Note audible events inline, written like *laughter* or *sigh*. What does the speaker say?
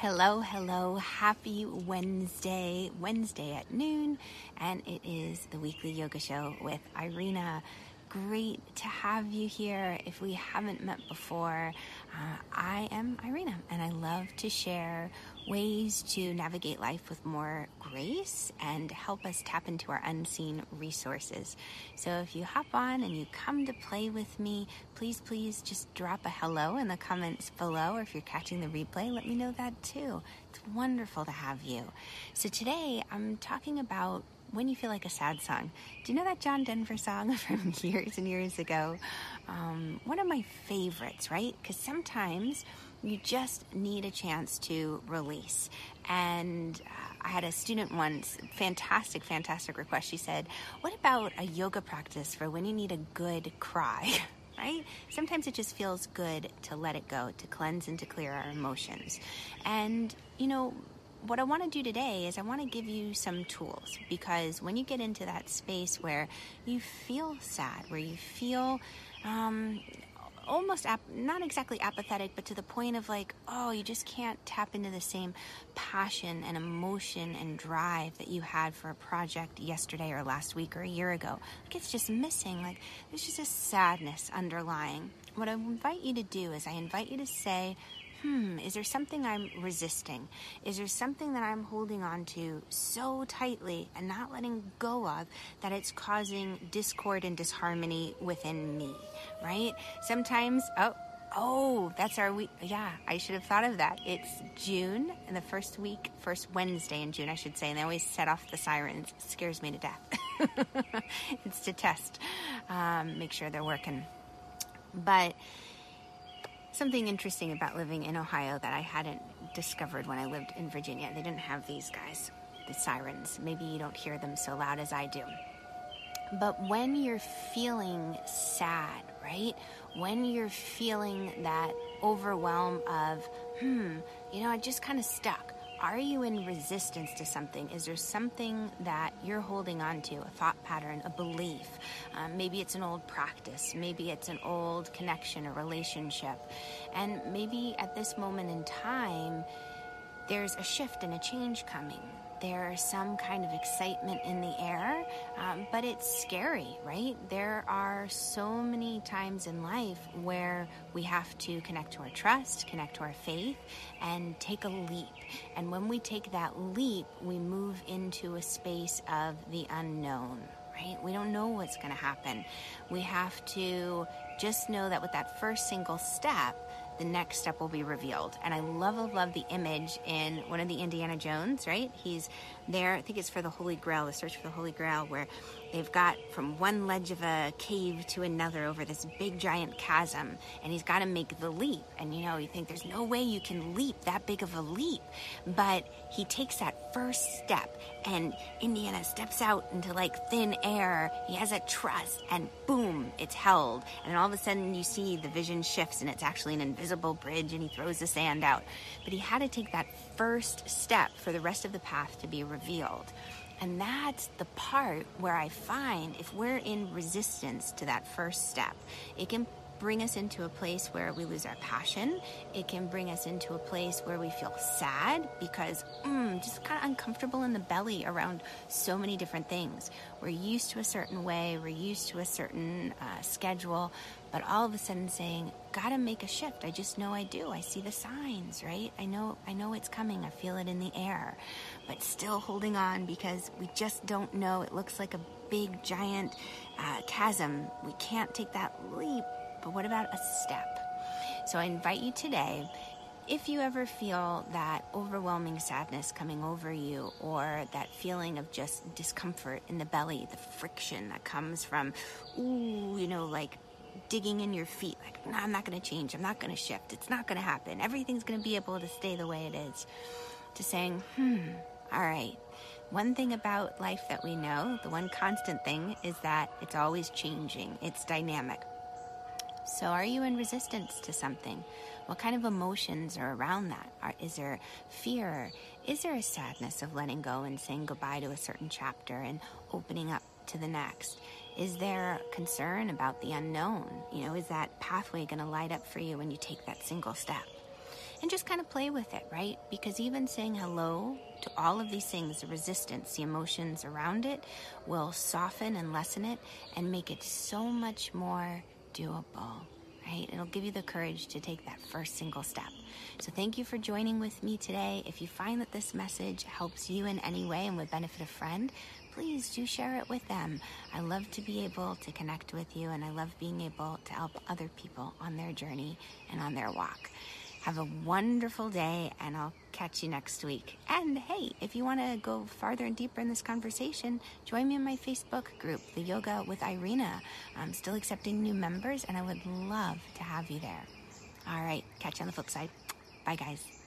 Hello, hello, happy Wednesday, Wednesday at noon, and it is the weekly yoga show with Irina. Great to have you here. If we haven't met before, uh, I am Irina, and I love to share ways to navigate life with more grace and help us tap into our unseen resources. So if you hop on and you come to play with me, please, please just drop a hello in the comments below, or if you're catching the replay, let me know that too. It's wonderful to have you. So today I'm talking about when you feel like a sad song. Do you know that John Denver song *laughs* from years and years ago? Um, one of my favorites, right? Because sometimes you just need a chance to release. And uh, I had a student once, fantastic, fantastic request. She said, What about a yoga practice for when you need a good cry? *laughs* right? Sometimes it just feels good to let it go, to cleanse and to clear our emotions. And, you know, what I want to do today is I want to give you some tools because when you get into that space where you feel sad, where you feel um, almost ap- not exactly apathetic, but to the point of like, oh, you just can't tap into the same passion and emotion and drive that you had for a project yesterday or last week or a year ago. Like it's just missing. Like there's just a sadness underlying. What I invite you to do is I invite you to say, hmm, is there something I'm resisting? Is there something that I'm holding on to so tightly and not letting go of that it's causing discord and disharmony within me, right? Sometimes, oh, Oh, that's our week. Yeah, I should have thought of that. It's June, and the first week, first Wednesday in June, I should say, and they always set off the sirens. It scares me to death. *laughs* it's to test, um, make sure they're working. But something interesting about living in Ohio that I hadn't discovered when I lived in Virginia. They didn't have these guys, the sirens. Maybe you don't hear them so loud as I do. But when you're feeling sad, right? When you're feeling that overwhelm of, hmm, you know, I just kind of stuck are you in resistance to something? Is there something that you're holding on to, a thought pattern, a belief? Um, maybe it's an old practice, maybe it's an old connection, a relationship. And maybe at this moment in time, there's a shift and a change coming there's some kind of excitement in the air, um, but it's scary, right? There are so many times in life where we have to connect to our trust, connect to our faith, and take a leap. And when we take that leap, we move into a space of the unknown. Right? We don't know what's going to happen. We have to just know that with that first single step, the next step will be revealed. And I love, love, love the image in one of the Indiana Jones, right? He's there, I think it's for the Holy Grail, the search for the Holy Grail, where they've got from one ledge of a cave to another over this big giant chasm, and he's got to make the leap. And you know, you think there's no way you can leap that big of a leap, but he takes that first step, and Indiana steps out into like thin air. He has a trust, and boom, it's held. And all of a sudden, you see the vision shifts, and it's actually an invisible bridge, and he throws the sand out. But he had to take that first step for the rest of the path to be revealed. And that's the part where I find if we're in resistance to that first step, it can bring us into a place where we lose our passion. It can bring us into a place where we feel sad because mm, just kind of uncomfortable in the belly around so many different things. We're used to a certain way, we're used to a certain uh, schedule, but all of a sudden saying, "Gotta make a shift." I just know I do. I see the signs, right? I know, I know it's coming. I feel it in the air, but still holding on because we just don't know. It looks like a big, giant uh, chasm. We can't take that leap but what about a step? So I invite you today, if you ever feel that overwhelming sadness coming over you or that feeling of just discomfort in the belly, the friction that comes from, ooh, you know, like digging in your feet, like, no, I'm not going to change, I'm not going to shift, it's not going to happen, everything's going to be able to stay the way it is, to saying, hmm, all right. One thing about life that we know, the one constant thing, is that it's always changing, it's dynamic. So, are you in resistance to something? What kind of emotions are around that? Are, is there fear? Is there a sadness of letting go and saying goodbye to a certain chapter and opening up to the next? Is there concern about the unknown? You know, is that pathway going to light up for you when you take that single step? and just kind of play with it, right? Because even saying hello to all of these things, the resistance, the emotions around it, will soften and lessen it and make it so much more doable. Right? It'll give you the courage to take that first single step. So, thank you for joining with me today. If you find that this message helps you in any way and would benefit a friend, please do share it with them. I love to be able to connect with you, and I love being able to help other people on their journey and on their walk. Have a wonderful day, and I'll catch you next week. And hey, if you want to go farther and deeper in this conversation, join me in my Facebook group, The Yoga with Irina. I'm still accepting new members, and I would love to have you there. All right, catch you on the flip side. Bye, guys.